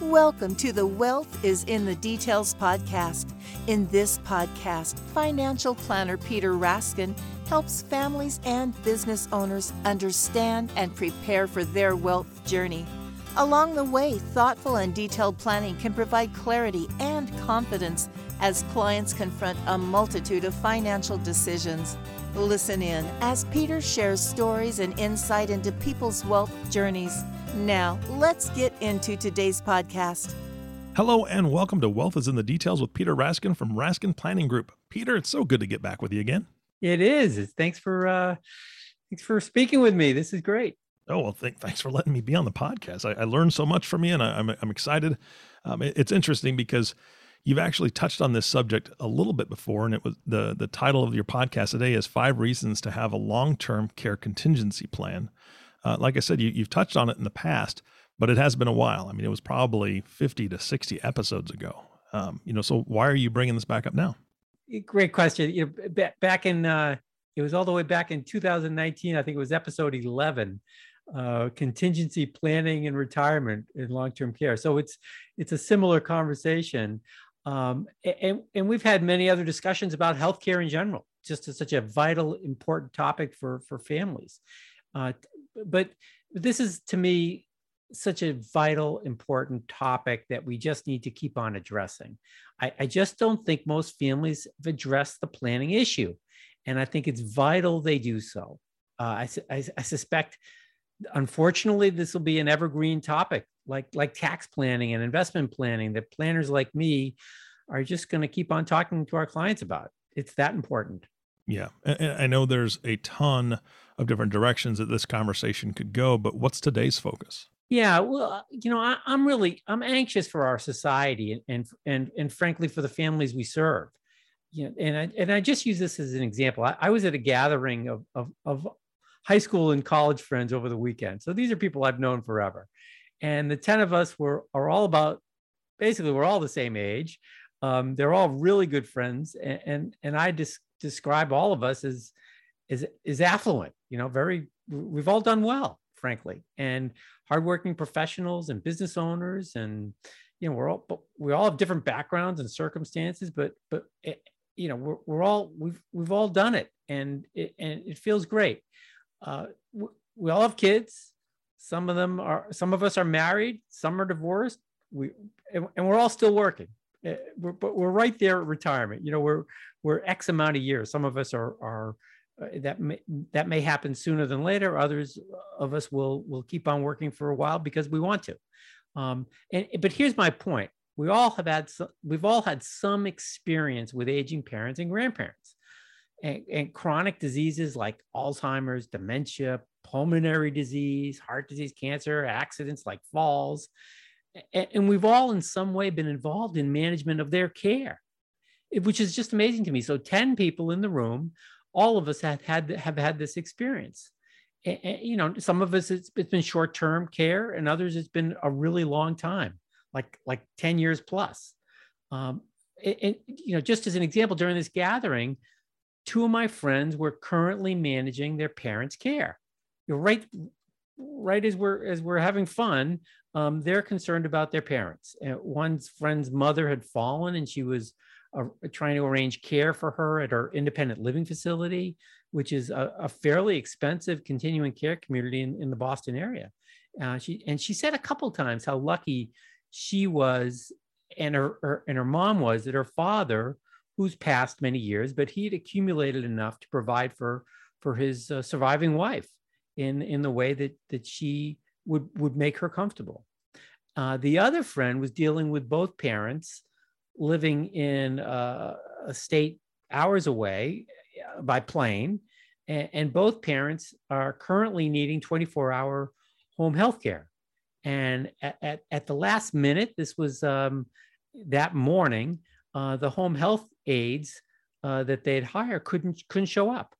Welcome to the Wealth is in the Details podcast. In this podcast, financial planner Peter Raskin helps families and business owners understand and prepare for their wealth journey. Along the way, thoughtful and detailed planning can provide clarity and confidence as clients confront a multitude of financial decisions. Listen in as Peter shares stories and insight into people's wealth journeys. Now, let's get into today's podcast. Hello and welcome to Wealth is in the Details with Peter Raskin from Raskin Planning Group. Peter, it's so good to get back with you again. It is. Thanks for uh thanks for speaking with me. This is great. Oh well, th- thanks for letting me be on the podcast. I, I learned so much from you, and I, am I'm, I'm excited. Um, it, it's interesting because you've actually touched on this subject a little bit before, and it was the the title of your podcast today is five reasons to have a long term care contingency plan. Uh, like I said, you, you've touched on it in the past, but it has been a while. I mean, it was probably 50 to 60 episodes ago. Um, you know, so why are you bringing this back up now? Great question. You know, back in uh, it was all the way back in 2019. I think it was episode 11, uh, contingency planning and retirement in long-term care. So it's it's a similar conversation, um, and and we've had many other discussions about healthcare in general. Just as such a vital, important topic for for families. Uh, but this is to me such a vital, important topic that we just need to keep on addressing. I, I, just don't think most families have addressed the planning issue. And I think it's vital they do so. Uh, I, I, I, suspect, unfortunately, this will be an evergreen topic like, like tax planning and investment planning that planners like me are just going to keep on talking to our clients about. It's that important. Yeah. And I know there's a ton of different directions that this conversation could go, but what's today's focus? Yeah, well, uh, you know, I, am really I'm anxious for our society and, and and and frankly for the families we serve. You know, and I and I just use this as an example. I, I was at a gathering of, of of high school and college friends over the weekend. So these are people I've known forever, and the ten of us were are all about basically we're all the same age. Um, they're all really good friends, and and, and I just describe all of us as is is affluent. You know, very we've all done well, frankly, and hardworking professionals and business owners, and you know, we're all we all have different backgrounds and circumstances, but but it, eh, you know, we're, we're all we've we've all done it, and it, and it feels great. Uh, we, we all have kids. Some of them are some of us are married, some are divorced. We and, and we're all still working. Eh, we're, but we're right there at retirement. You know, we're we're X amount of years. Some of us are are uh, that may, that may happen sooner than later. Others of us will will keep on working for a while because we want to. Um, and but here's my point: we all have had some, we've all had some experience with aging parents and grandparents, and, and chronic diseases like Alzheimer's, dementia, pulmonary disease, heart disease, cancer, accidents like falls, and, we've all in some way been involved in management of their care which is just amazing to me. So 10 people in the room, all of us have had have had this experience. And, you know, some of us it's, it's been short-term care, and others it's been a really long time, like like 10 years plus. Um, and, you know, just as an example, during this gathering, two of my friends were currently managing their parents' care. Right, right as we're as we're having fun, um, they're concerned about their parents. And one friend's mother had fallen, and she was uh, trying to arrange care for her at her independent living facility, which is a, a fairly expensive continuing care community in, in the Boston area. Uh, she and she said a couple times how lucky she was and her, her, and her mom was that her father, who's passed many years, but he had accumulated enough to provide for for his uh, surviving wife in in the way that that she would would make her comfortable. Uh, the other friend was dealing with both parents living in uh, a state hours away uh, by plane, and, and both parents are currently needing 24 hour home health care. And at, at, at, the last minute, this was um, that morning, uh, the home health aides uh, that they'd hired couldn't couldn't show up.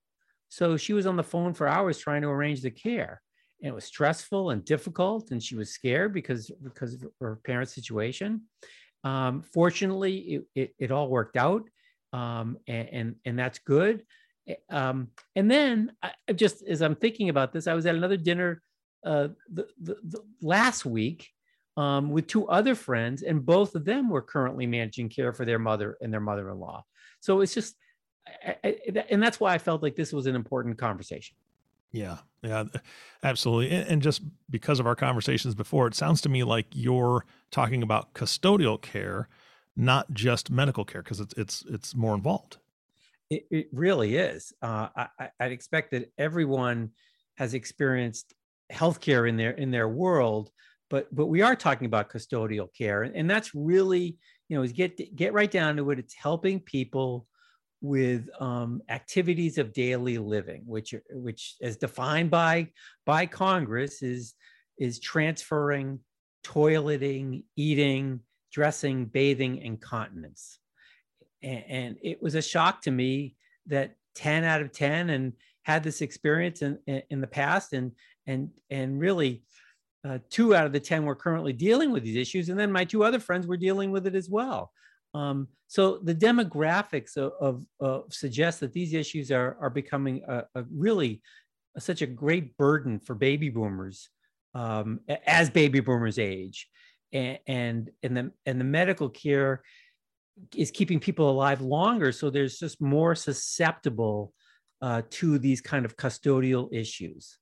So she was on the phone for hours trying to arrange the care. It was stressful and difficult, and she was scared because because of her parents' situation. Um, fortunately, it, it, it, all worked out, um, and, and, and that's good. Um, and then, I, just as I'm thinking about this, I was at another dinner uh, the, the, the last week um, with two other friends, and both of them were currently managing care for their mother and their mother-in-law. So it's just, I, I, and that's why I felt like this was an important conversation. Yeah, yeah, absolutely. And, and just because of our conversations before, it sounds to me like you're talking about custodial care, not just medical care, because it's it's it's more involved. It, it really is. Uh, I, I'd expect that everyone has experienced healthcare in their in their world, but but we are talking about custodial care, and that's really you know is get get right down to it. It's helping people with um, activities of daily living, which which as defined by by Congress is is transferring, toileting, eating, dressing, bathing, and continence. And, and it was a shock to me that 10 out of 10 and had this experience in, in, in the past and and and really uh, two out of the 10 were currently dealing with these issues and then my two other friends were dealing with it as well um, so the demographics of, of, suggest that these issues are, are becoming a, a really a, such a great burden for baby boomers um, as baby boomers age. And, and, and, the, and the medical care is keeping people alive longer so there's just more susceptible uh, to these kind of custodial issues.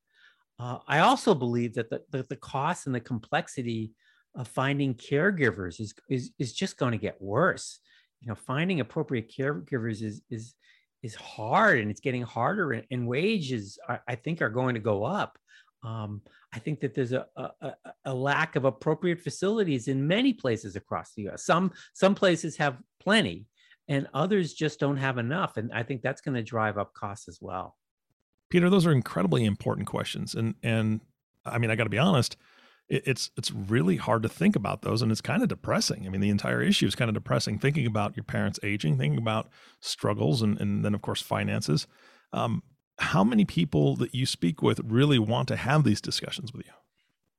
Uh, i also believe that the, the, the cost and the complexity of finding caregivers is, is, is just going to get worse. You know, finding appropriate caregivers is, is, is hard and it's getting harder and, and wages, I, I, think, are going to go up. Um, I think that there's a, a, a, lack of appropriate facilities in many places across the US. Some, some places have plenty and others just don't have enough. And I think that's going to drive up costs as well. Peter, those are incredibly important questions. And, and I mean, I got to be honest, it's it's really hard to think about those, and it's kind of depressing. I mean, the entire issue is kind of depressing. Thinking about your parents aging, thinking about struggles, and and then of course finances. Um, how many people that you speak with really want to have these discussions with you?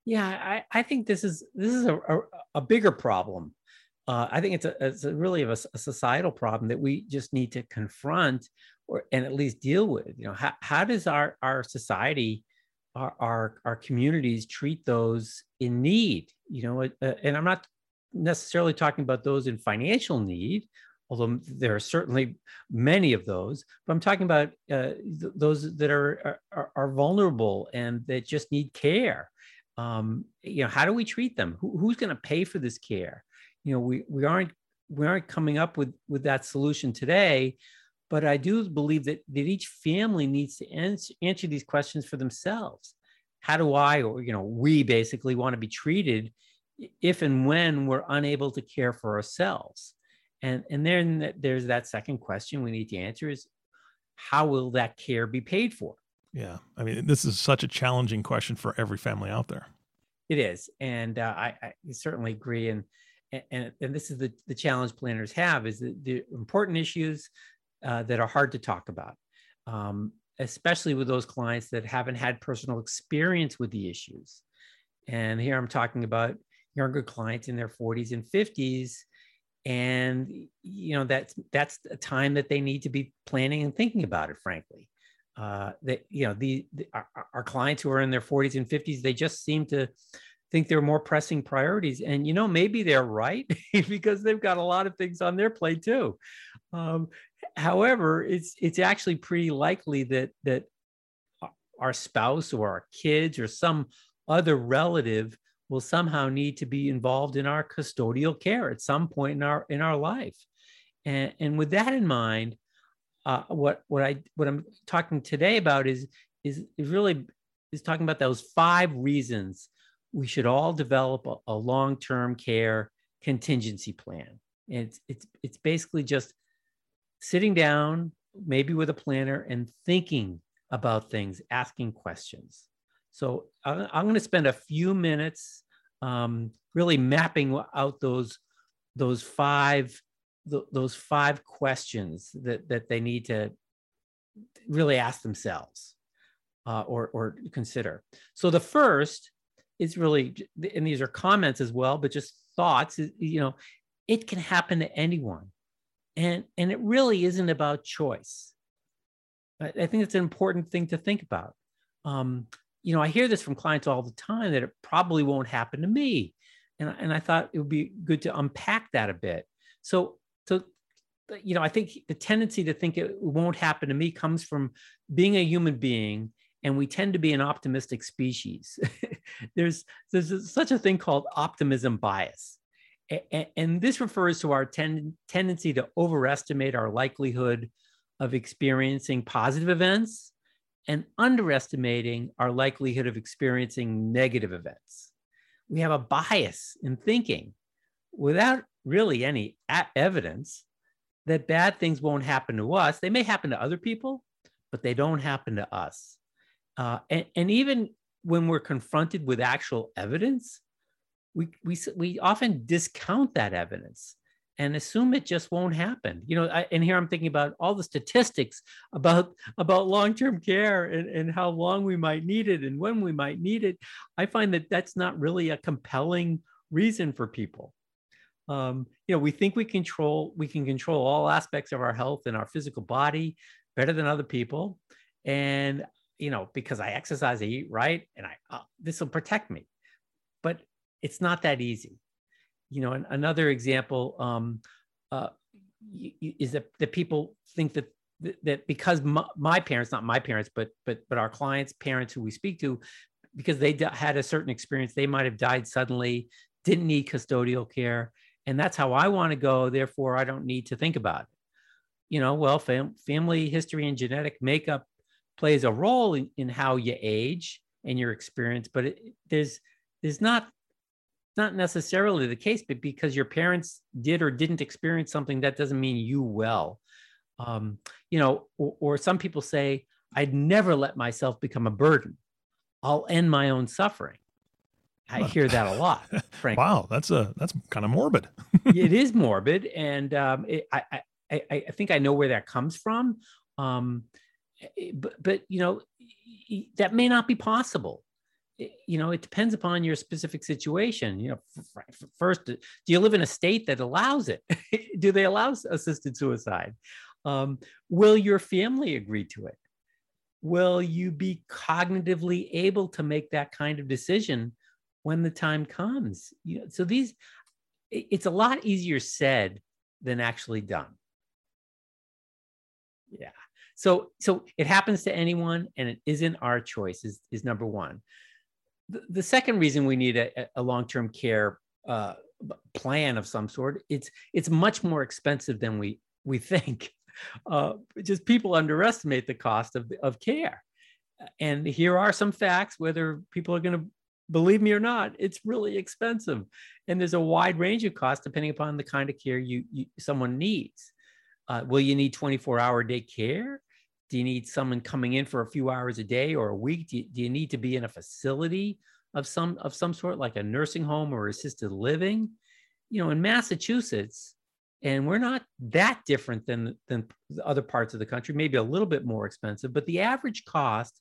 Yeah, I, I think this is this is a, a, a bigger problem. Uh, I think it's a it's a really a, a, societal problem that we just need to confront or and at least deal with. You know, how, how does our our society our, our, our communities treat those in need, you know, uh, and I'm not necessarily talking about those in financial need, although there are certainly many of those, but I'm talking about uh, th- those that are, are, are, vulnerable and that just need care. Um, you know, how do we treat them? Who, who's going to pay for this care? You know, we, we aren't we aren't coming up with with that solution today but I do believe that, that each family needs to answer, answer these questions for themselves. How do I, or you know, we basically want to be treated if and when we're unable to care for ourselves? And, and then there's that second question we need to answer is how will that care be paid for? Yeah. I mean, this is such a challenging question for every family out there. It is. And uh, I, I, certainly agree. And, and, and this is the, the challenge planners have is that the important issues uh, that are hard to talk about, um, especially with those clients that haven't had personal experience with the issues. And here I'm talking about younger clients in their 40s and 50s. And you know that's that's a time that they need to be planning and thinking about it. Frankly, uh, that you know the, the our, our clients who are in their 40s and 50s, they just seem to think they're more pressing priorities. And you know, maybe they're right because they've got a lot of things on their plate too. Um, however, it's it's actually pretty likely that that our spouse or our kids or some other relative will somehow need to be involved in our custodial care at some point in our in our life. And, and with that in mind, uh, what what I what I'm talking today about is is is really is talking about those five reasons we should all develop a, a long-term care contingency plan. And it's it's it's basically just sitting down, maybe with a planner, and thinking about things, asking questions. So I'm going to spend a few minutes um, really mapping out those those five those five questions that that they need to really ask themselves uh, or or consider. So the first is really, and these are comments as well, but just thoughts. You know, it can happen to anyone and and it really isn't about choice i, I think it's an important thing to think about um, you know i hear this from clients all the time that it probably won't happen to me and and I thought it would be good to unpack that a bit. So so you know, I think the tendency to think it won't happen to me comes from being a human being, and we tend to be an optimistic species. there's there's such a thing called optimism bias, and, this refers to our ten, tendency to overestimate our likelihood of experiencing positive events and underestimating our likelihood of experiencing negative events. We have a bias in thinking without really any evidence that bad things won't happen to us. They may happen to other people, but they don't happen to us. Uh, and, and even when we're confronted with actual evidence, we, we, we often discount that evidence and assume it just won't happen. You know, I, and here I'm thinking about all the statistics about about long-term care and, and how long we might need it and when we might need it. I find that that's not really a compelling reason for people. Um, you know, we think we control we can control all aspects of our health and our physical body better than other people, and you know, because I exercise, I eat right, and I uh, this will protect me. But it's not that easy you know, another example um, uh, is that, that people think that that because my, my, parents, not my parents, but but but our clients' parents who we speak to, because they had a certain experience, they might have died suddenly, didn't need custodial care, and that's how I want to go. Therefore, I don't need to think about it. You know, well, fam- family history and genetic makeup plays a role in, in how you age and your experience, but it, there's there's not not necessarily the case, but because your parents did or didn't experience something, that doesn't mean you will. Um, you know, or, or some people say, I'd never let myself become a burden. I'll end my own suffering. I hear that a lot. Frankly. wow, that's a that's kind of morbid. it is morbid, and um, it, I, I I think I know where that comes from. Um, but but you know that may not be possible you know it depends upon your specific situation you know first do you live in a state that allows it? Do they allow assisted suicide? Um, will your family agree to it? Will you be cognitively able to make that kind of decision when the time comes? You know, so these it's a lot easier said than actually done. Yeah. So so it happens to anyone and it isn't our choice is, is number one the, second reason we need a, a long-term care uh, plan of some sort, it's it's much more expensive than we we think. Uh, just people underestimate the cost of, of care. And here are some facts, whether people are going to believe me or not, it's really expensive. And there's a wide range of costs depending upon the kind of care you, you someone needs. Uh, will you need 24 hour day care? Do you need someone coming in for a few hours a day or a week? Do you, do you need to be in a facility of some of some sort, like a nursing home or assisted living? You know, in Massachusetts, and we're not that different than than other parts of the country. Maybe a little bit more expensive, but the average cost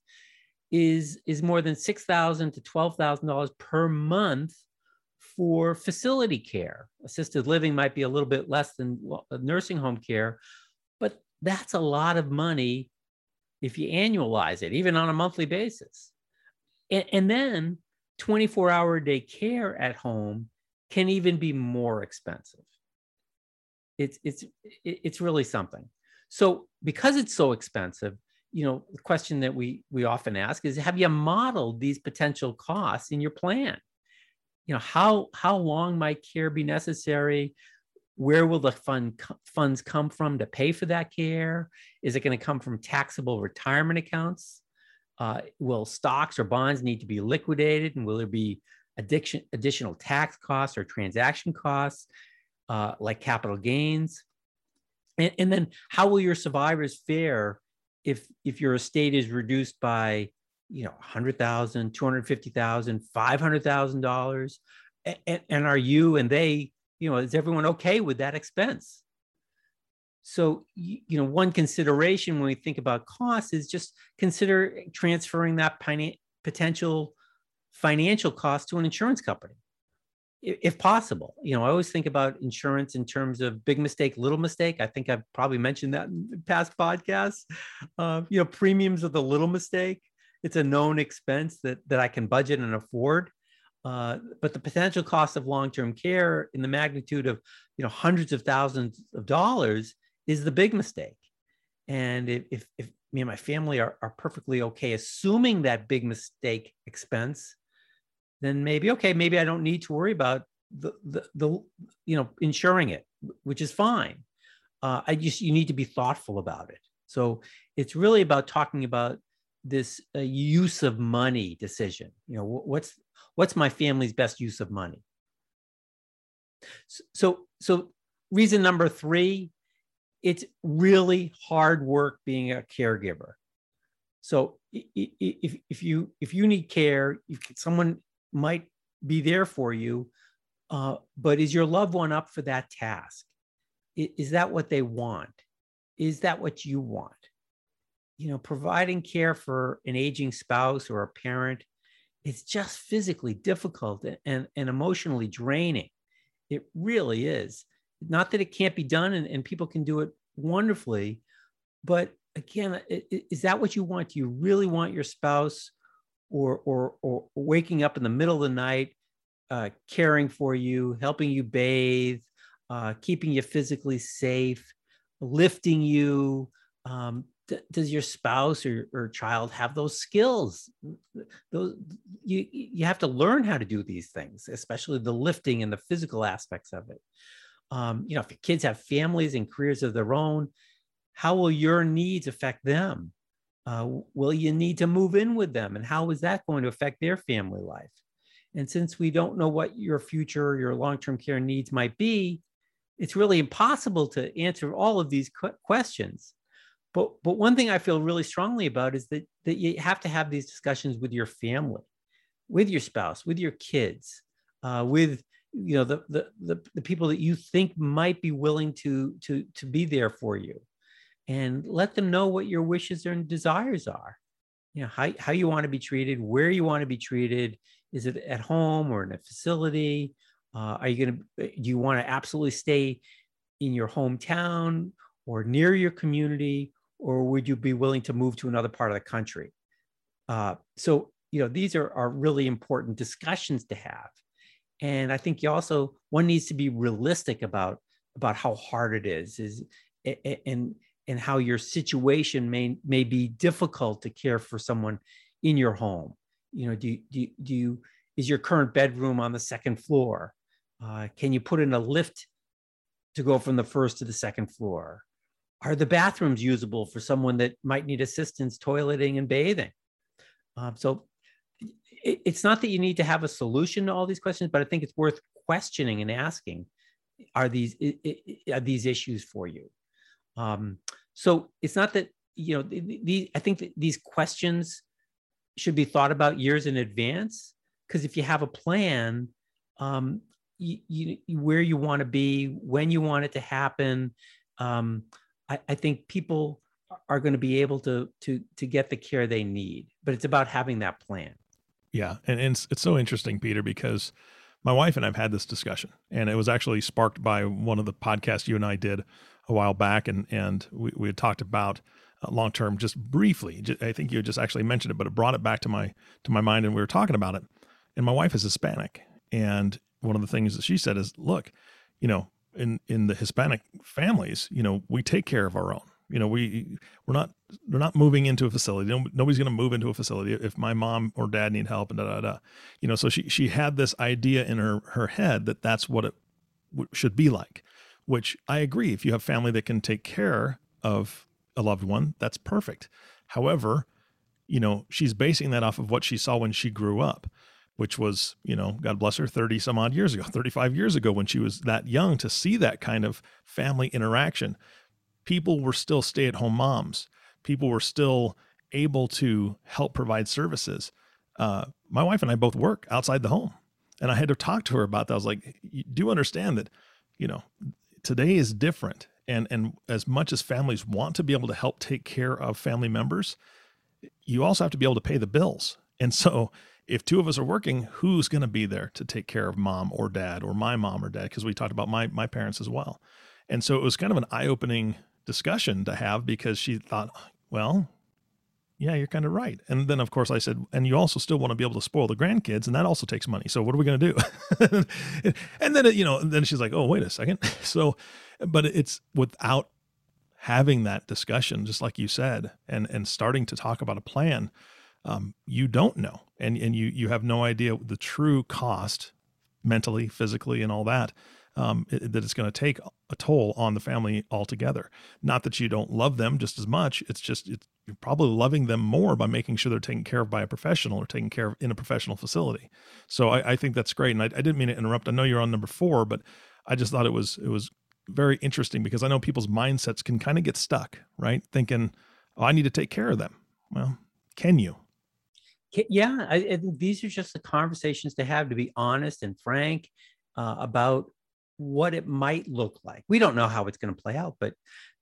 is is more than six thousand to twelve thousand dollars per month for facility care. Assisted living might be a little bit less than nursing home care, but that's a lot of money if you annualize it, even on a monthly basis. And, and then 24 hour day care at home can even be more expensive. It's, it's, it's really something. So because it's so expensive, you know, the question that we, we often ask is, have you modeled these potential costs in your plan? You know, how, how long might care be necessary? Where will the fund funds come from to pay for that care? Is it going to come from taxable retirement accounts? Uh, will stocks or bonds need to be liquidated? And will there be addiction, additional tax costs or transaction costs uh, like capital gains? And, and, then how will your survivors fare if, if your estate is reduced by, you know, $100,000, $250,000, $500,000? And, and are you and they you know, is everyone okay with that expense? So, you know, one consideration when we think about costs is just consider transferring that potential financial cost to an insurance company, if possible. You know, I always think about insurance in terms of big mistake, little mistake. I think I've probably mentioned that in past podcasts. Uh, you know, premiums are the little mistake. It's a known expense that that I can budget and afford. Uh, but the potential cost of long-term care in the magnitude of you know hundreds of thousands of dollars is the big mistake. And if, if, if me and my family are, are perfectly okay assuming that big mistake expense, then maybe okay, maybe I don't need to worry about the the, the you know insuring it, which is fine. Uh, I just you need to be thoughtful about it. So it's really about talking about this uh, use of money decision. You know, what's what's my family's best use of money? So so reason number three, it's really hard work being a caregiver. So if if you if you need care, someone might be there for you, uh, but is your loved one up for that task? Is that what they want? Is that what you want? You know, providing care for an aging spouse or a parent, it's just physically difficult and, and emotionally draining. It really is. Not that it can't be done and, and people can do it wonderfully, but again, is that what you want? Do you really want your spouse or, or, or waking up in the middle of the night, uh, caring for you, helping you bathe, uh, keeping you physically safe, lifting you. Um, does your spouse or, or child have those skills? Those you you have to learn how to do these things, especially the lifting and the physical aspects of it. Um, you know, if your kids have families and careers of their own, how will your needs affect them? Uh, will you need to move in with them, and how is that going to affect their family life? And since we don't know what your future, or your long-term care needs might be, it's really impossible to answer all of these questions. But but one thing I feel really strongly about is that that you have to have these discussions with your family, with your spouse, with your kids, uh, with you know the, the the the people that you think might be willing to to to be there for you, and let them know what your wishes and desires are. You know how how you want to be treated, where you want to be treated. Is it at home or in a facility? Uh, are you going to, uh, do you want to absolutely stay in your hometown or near your community, or would you be willing to move to another part of the country? Uh, so, you know, these are, are really important discussions to have. And I think you also, one needs to be realistic about, about how hard it is, is and, and how your situation may, may be difficult to care for someone in your home. You know, do, do, do you, is your current bedroom on the second floor? Uh, can you put in a lift to go from the first to the second floor? Are the bathrooms usable for someone that might need assistance toileting and bathing? Um, so it, it's not that you need to have a solution to all these questions, but I think it's worth questioning and asking: Are these are these issues for you? Um, so it's not that you know the, I think these questions should be thought about years in advance because if you have a plan, um, you, you, where you want to be, when you want it to happen. Um, I, I think people are going to be able to to to get the care they need, but it's about having that plan. Yeah, and, and it's, it's so interesting, Peter, because my wife and I've had this discussion, and it was actually sparked by one of the podcasts you and I did a while back, and and we, we had talked about uh, long term just briefly. I think you just actually mentioned it, but it brought it back to my to my mind, and we were talking about it. And my wife is Hispanic, and one of the things that she said is, look, you know, in in the Hispanic families, you know, we take care of our own. You know, we we're not they're not moving into a facility. Nobody's going to move into a facility if my mom or dad need help and da da da. You know, so she she had this idea in her her head that that's what it should be like. Which I agree. If you have family that can take care of a loved one, that's perfect. However, you know, she's basing that off of what she saw when she grew up which was, you know, God bless her, 30 some odd years ago, 35 years ago when she was that young to see that kind of family interaction. People were still stay at home moms. People were still able to help provide services. Uh, my wife and I both work outside the home. And I had to talk to her about that. I was like, you do understand that, you know, today is different. And, and as much as families want to be able to help take care of family members, you also have to be able to pay the bills. And so if two of us are working, who's going to be there to take care of mom or dad or my mom or dad? Because we talked about my my parents as well, and so it was kind of an eye opening discussion to have because she thought, well, yeah, you're kind of right. And then, of course, I said, and you also still want to be able to spoil the grandkids, and that also takes money. So what are we going to do? and then, you know, then she's like, oh, wait a second. So, but it's without having that discussion, just like you said, and and starting to talk about a plan, um, you don't know, and and you you have no idea the true cost, mentally, physically, and all that um, it, that it's going to take a toll on the family altogether. Not that you don't love them just as much. It's just it's, you're probably loving them more by making sure they're taken care of by a professional or taken care of in a professional facility. So I, I think that's great. And I, I didn't mean to interrupt. I know you're on number four, but I just thought it was it was very interesting because I know people's mindsets can kind of get stuck, right? Thinking, oh, I need to take care of them. Well, can you? Yeah, I, I these are just the conversations to have to be honest and frank uh, about what it might look like. We don't know how it's going to play out, but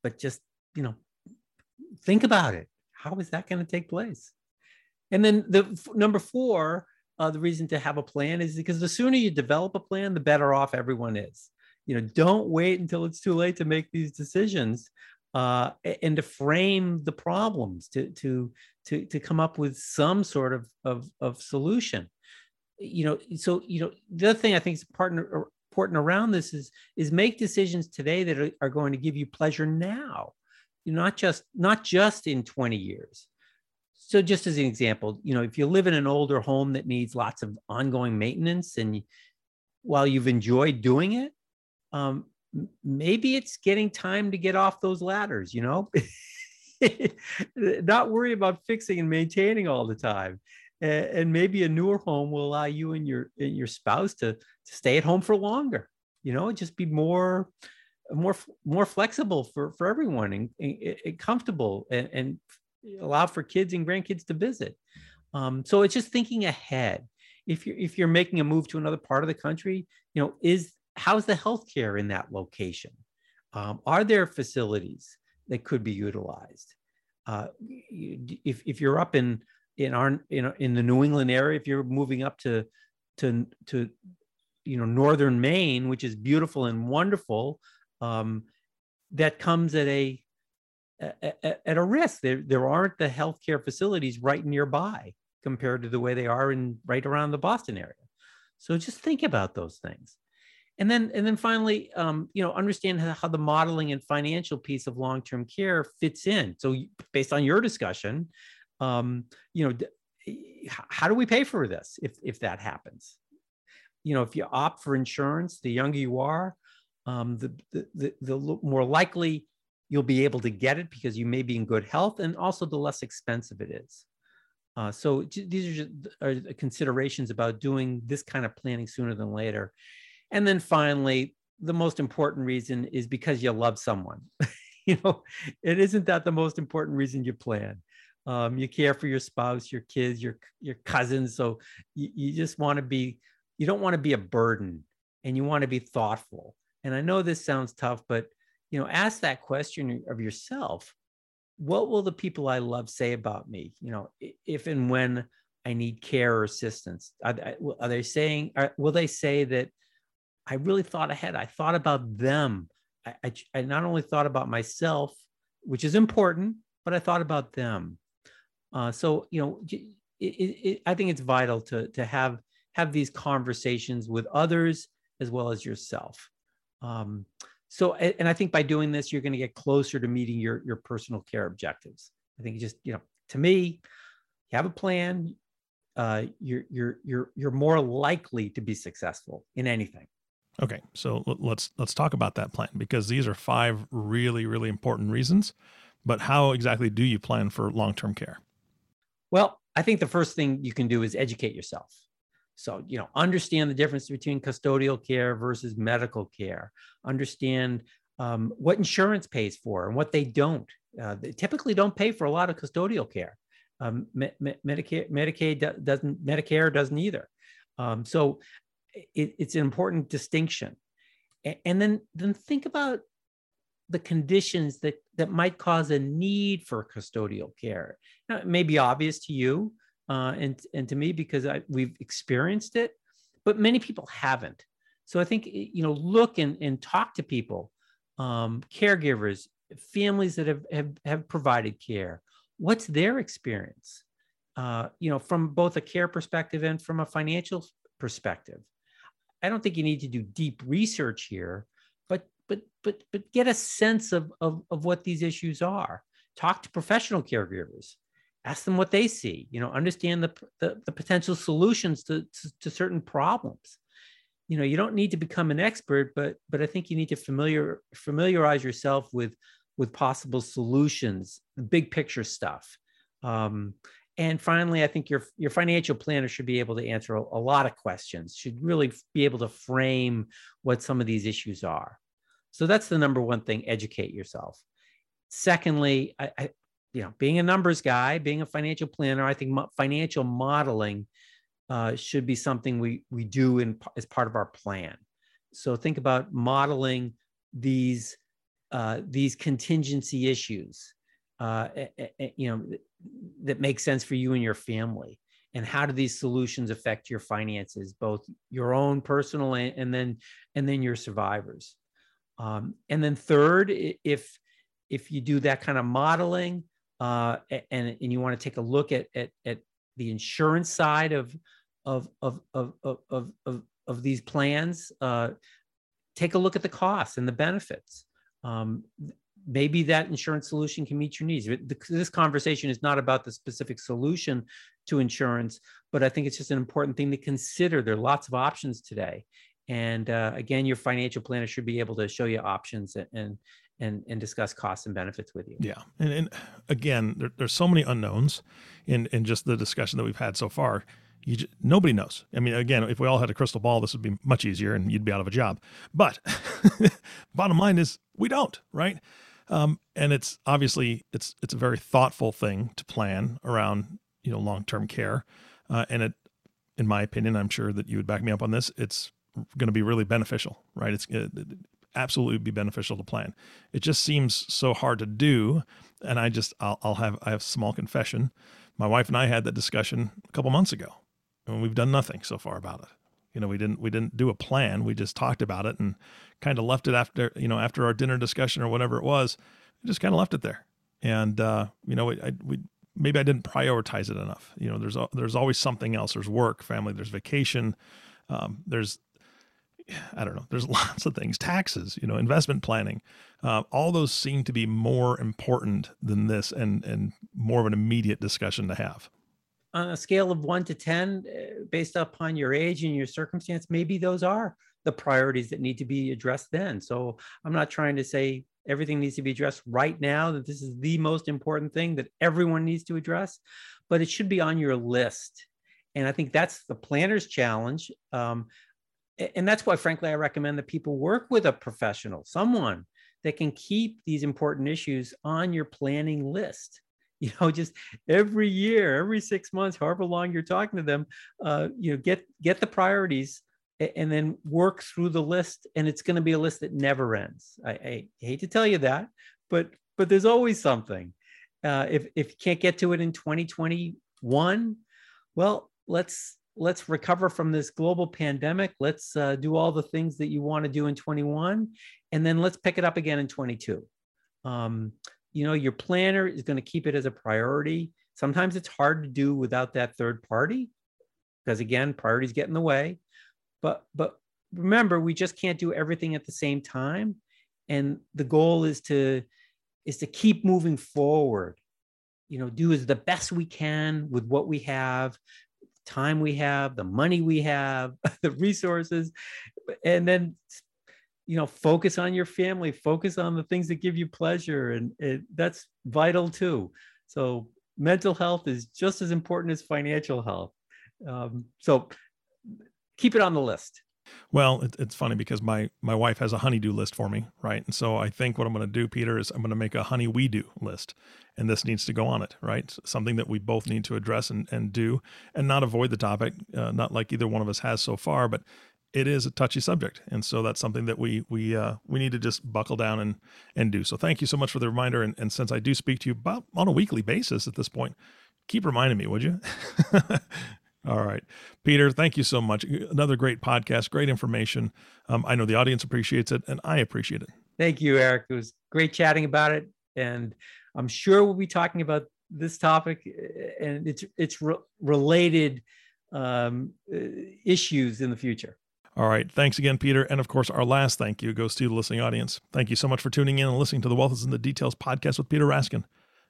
but just you know, think about it. How is that going to take place? And then the f- number four, uh, the reason to have a plan is because the sooner you develop a plan, the better off everyone is. You know, don't wait until it's too late to make these decisions, uh, and to frame the problems, to to to to come up with some sort of of, of solution. You know so you know the other thing i think is partner important around this is is make decisions today that are, going to give you pleasure now not just not just in 20 years. So just as an example you know if you live in an older home that needs lots of ongoing maintenance and while you've enjoyed doing it um, maybe it's getting time to get off those ladders you know? Not worry about fixing and maintaining all the time. And maybe a newer home will allow you and your and your spouse to, to stay at home for longer you know? Just be more more more flexible for for everyone and, and, and comfortable and, and, allow for kids and grandkids to visit. Um, so it's just thinking ahead. If you're if you're making a move to another part of the country you know is how's the healthcare in that location um, are there facilities that could be utilized uh, if, if you're up in in our in, in the New England area, if you're moving up to to to you know northern Maine, which is beautiful and wonderful, um, that comes at a at, at a risk. There there aren't the healthcare facilities right nearby compared to the way they are in right around the Boston area. So just think about those things. And then, and then finally, um, you know, understand how, the modeling and financial piece of long-term care fits in. So, based on your discussion, um, you know, how do we pay for this if, if that happens? You know, if you opt for insurance, the younger you are, um, the, the, the, the more likely you'll be able to get it because you may be in good health and also the less expensive it is. Uh, so these are, just, are considerations about doing this kind of planning sooner than later. And then finally, the most important reason is because you love someone. you know, it isn't that the most important reason you plan. Um, you care for your spouse your kids your your cousins. So you, you just want to be you don't want to be a burden and you want to be thoughtful. And i know this sounds tough but you know ask that question of yourself. What will the people i love say about me? You know if and when i need care or assistance? Are, are they saying are, will they say that i really thought ahead i thought about them I, I, I not only thought about myself which is important but i thought about them uh, so you know, it, it, I think it's vital to to have have these conversations with others as well as yourself. Um, so, and I think by doing this, you're going to get closer to meeting your your personal care objectives. I think just you know, to me, you have a plan. Uh, you're you're you're you're more likely to be successful in anything. Okay, so let's let's talk about that plan because these are five really really important reasons. But how exactly do you plan for long term care? Well, I think the first thing you can do is educate yourself. So, you know, understand the difference between custodial care versus medical care. Understand um, what insurance pays for and what they don't. Uh, they typically don't pay for a lot of custodial care. Um, me- me- Medicare, Medicaid doesn't, Medicare doesn't either. Um, so it, it's an important distinction. and then, then think about the conditions that that might cause a need for custodial care. Now, it may be obvious to you uh, and and to me because I, we've experienced it, but many people haven't. So I think you know look and, and talk to people, um, caregivers, families that have, have have provided care, what's their experience? Uh, you know, from both a care perspective and from a financial perspective. I don't think you need to do deep research here, but but but but get a sense of of, of what these issues are. Talk to professional caregivers. Ask them what they see. You know, understand the the, the potential solutions to, to, to certain problems. You know, you don't need to become an expert, but but I think you need to familiar familiarize yourself with with possible solutions, the big picture stuff. Um, and finally, I think your your financial planner should be able to answer a, a, lot of questions. Should really be able to frame what some of these issues are. So that's the number one thing: educate yourself. Secondly, I, I you know, being a numbers guy, being a financial planner, I think mo- financial modeling uh, should be something we we do in as part of our plan. So think about modeling these uh, these contingency issues, uh, you know, that make sense for you and your family. And how do these solutions affect your finances, both your own personal and, and then and then your survivors? Um, and then third, if if you do that kind of modeling uh, and and you want to take a look at at, at the insurance side of of of of of of, of these plans, uh, take a look at the costs and the benefits um, maybe that insurance solution can meet your needs. This conversation is not about the specific solution to insurance, but I think it's just an important thing to consider. There are lots of options today. And uh, again, your financial planner should be able to show you options and and and discuss costs and benefits with you. Yeah, and, and again, there, there's so many unknowns in in just the discussion that we've had so far you just, nobody knows. I mean, again, if we all had a crystal ball, this would be much easier and you'd be out of a job. But bottom line is we don't, right? Um, and it's obviously it's it's a very thoughtful thing to plan around you know long term care, uh, and it, in my opinion, I'm sure that you would back me up on this. It's going to be really beneficial, right? It's it, it absolutely be beneficial to plan. It just seems so hard to do, and I just I'll, I'll have I have small confession. My wife and I had that discussion a couple months ago and we've done nothing so far about it. You know, we didn't we didn't do a plan. We just talked about it and kind of left it after you know after our dinner discussion or whatever it was. We just kind of left it there. And uh, you know, I, we maybe I didn't prioritize it enough. You know, there's there's always something else. There's work, family. There's vacation. Um, there's I don't know. There's lots of things. Taxes. You know, investment planning. Uh, all those seem to be more important than this, and and more of an immediate discussion to have on a scale of one to 10, uh, based upon your age and your circumstance, maybe those are the priorities that need to be addressed then. So I'm not trying to say everything needs to be addressed right now, that this is the most important thing that everyone needs to address, but it should be on your list. And I think that's the planner's challenge. Um, and that's why, frankly, I recommend that people work with a professional, someone that can keep these important issues on your planning list you know just every year every six months however long you're talking to them uh, you know get get the priorities and then work through the list and it's going to be a list that never ends. I, I, hate to tell you that but but there's always something. Uh, if if you can't get to it in 2021 well let's let's recover from this global pandemic. Let's uh, do all the things that you want to do in 21 and then let's pick it up again in 22 um, you know your planner is going to keep it as a priority. Sometimes it's hard to do without that third party because again priorities get in the way. But but remember we just can't do everything at the same time and the goal is to is to keep moving forward. You know do as the best we can with what we have time we have the money we have the resources and then you know focus on your family focus on the things that give you pleasure and it, that's vital too. So mental health is just as important as financial health. Um, so keep it on the list. Well it, it's funny because my my wife has a honeydew list for me right? And so i think what i'm going to do peter is i'm going to make a honey we do list and this needs to go on it right? Something that we both need to address and, and do and not avoid the topic uh, not like either one of us has so far but it is a touchy subject, and so that's something that we we uh, we need to just buckle down and and do. So thank you so much for the reminder. And, and since I do speak to you about on a weekly basis at this point, keep reminding me, would you? All right, Peter, thank you so much. Another great podcast, great information. Um, I know the audience appreciates it, and I appreciate it. Thank you, Eric. It was great chatting about it, and I'm sure we'll be talking about this topic and its its re- related um, issues in the future. All right. Thanks again, Peter. And of course, our last thank you goes to the listening audience. Thank you so much for tuning in and listening to the Wealth is in the Details podcast with Peter Raskin.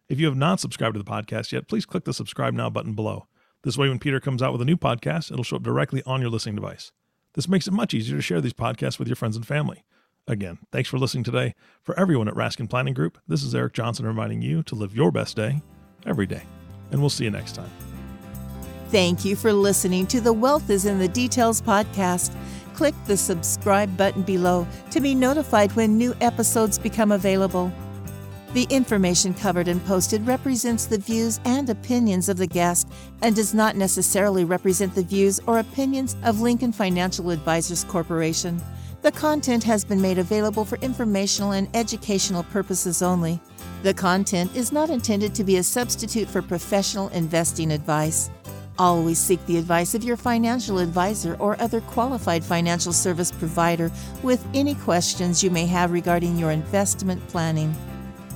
If you have not subscribed to the podcast yet, please click the subscribe now button below. This way, when Peter comes out with a new podcast, it'll show up directly on your listening device. This makes it much easier to share these podcasts with your friends and family. Again, thanks for listening today. For everyone at Raskin Planning Group, this is Eric Johnson reminding you to live your best day every day. And we'll see you next time. Thank you for listening to the Wealth is in the Details podcast. Click the subscribe button below to be notified when new episodes become available. The information covered and posted represents the views and opinions of the guest and does not necessarily represent the views or opinions of Lincoln Financial Advisors Corporation. The content has been made available for informational and educational purposes only. The content is not intended to be a substitute for professional investing advice. Always seek the advice of your financial advisor or other qualified financial service provider with any questions you may have regarding your investment planning.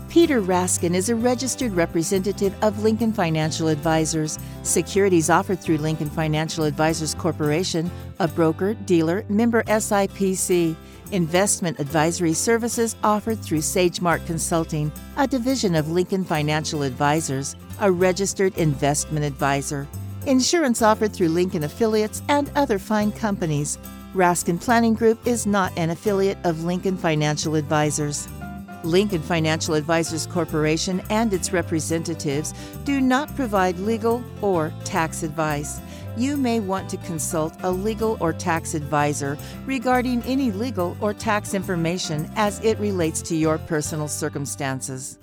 Peter Raskin is a registered representative of Lincoln Financial Advisors. Securities offered through Lincoln Financial Advisors Corporation, a broker, dealer, member SIPC. Investment advisory services offered through SageMark Consulting, a division of Lincoln Financial Advisors, a registered investment advisor. Insurance offered through Lincoln affiliates and other fine companies. Raskin Planning Group is not an affiliate of Lincoln Financial Advisors. Lincoln Financial Advisors Corporation and its representatives do not provide legal or tax advice. You may want to consult a legal or tax advisor regarding any legal or tax information as it relates to your personal circumstances.